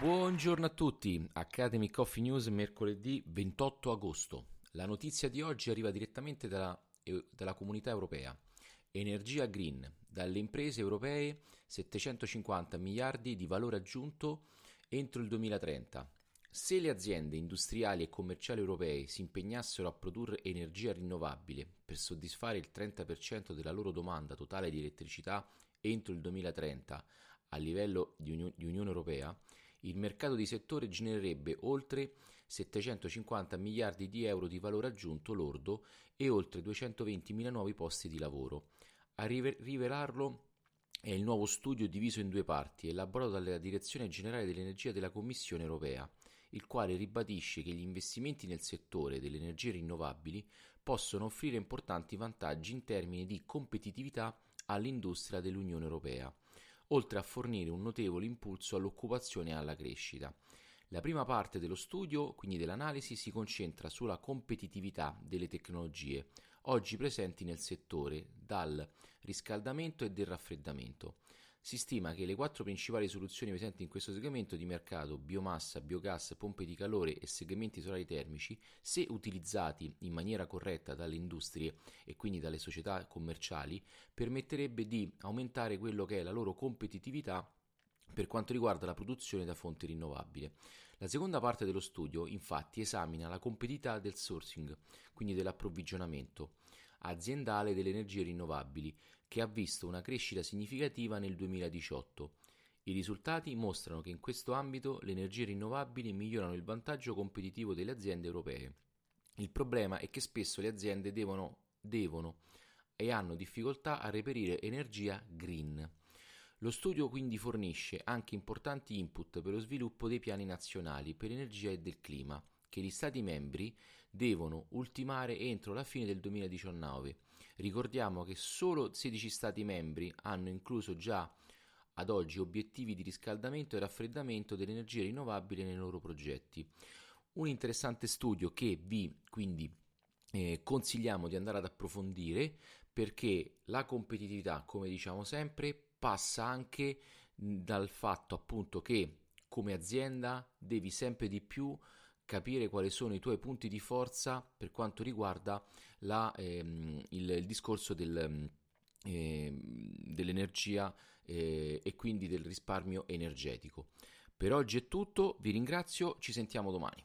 Buongiorno a tutti, Academy Coffee News mercoledì 28 agosto. La notizia di oggi arriva direttamente dalla, dalla comunità europea. Energia green, dalle imprese europee 750 miliardi di valore aggiunto entro il 2030. Se le aziende industriali e commerciali europee si impegnassero a produrre energia rinnovabile per soddisfare il 30% della loro domanda totale di elettricità entro il 2030 a livello di Unione Europea, il mercato di settore genererebbe oltre 750 miliardi di euro di valore aggiunto lordo e oltre 220.000 nuovi posti di lavoro. A rivelarlo è il nuovo studio diviso in due parti, elaborato dalla Direzione Generale dell'Energia della Commissione europea, il quale ribadisce che gli investimenti nel settore delle energie rinnovabili possono offrire importanti vantaggi in termini di competitività all'industria dell'Unione europea oltre a fornire un notevole impulso all'occupazione e alla crescita. La prima parte dello studio, quindi dell'analisi, si concentra sulla competitività delle tecnologie oggi presenti nel settore, dal riscaldamento e del raffreddamento. Si stima che le quattro principali soluzioni presenti in questo segmento di mercato, biomassa, biogas, pompe di calore e segmenti solari termici, se utilizzati in maniera corretta dalle industrie e quindi dalle società commerciali, permetterebbe di aumentare quello che è la loro competitività per quanto riguarda la produzione da fonte rinnovabile. La seconda parte dello studio, infatti, esamina la competitività del sourcing, quindi dell'approvvigionamento aziendale delle energie rinnovabili, che ha visto una crescita significativa nel 2018. I risultati mostrano che in questo ambito le energie rinnovabili migliorano il vantaggio competitivo delle aziende europee. Il problema è che spesso le aziende devono, devono e hanno difficoltà a reperire energia green. Lo studio quindi fornisce anche importanti input per lo sviluppo dei piani nazionali per l'energia e del clima, che gli Stati membri devono ultimare entro la fine del 2019 Ricordiamo che solo 16 Stati membri hanno incluso già ad oggi obiettivi di riscaldamento e raffreddamento delle energie rinnovabili nei loro progetti. Un interessante studio che vi quindi eh, consigliamo di andare ad approfondire perché la competitività, come diciamo sempre, passa anche dal fatto appunto che come azienda devi sempre di più capire quali sono i tuoi punti di forza per quanto riguarda la, ehm, il, il, discorso del, eh, dell'energia eh, e quindi del risparmio energetico. Per oggi è tutto, vi ringrazio, ci sentiamo domani.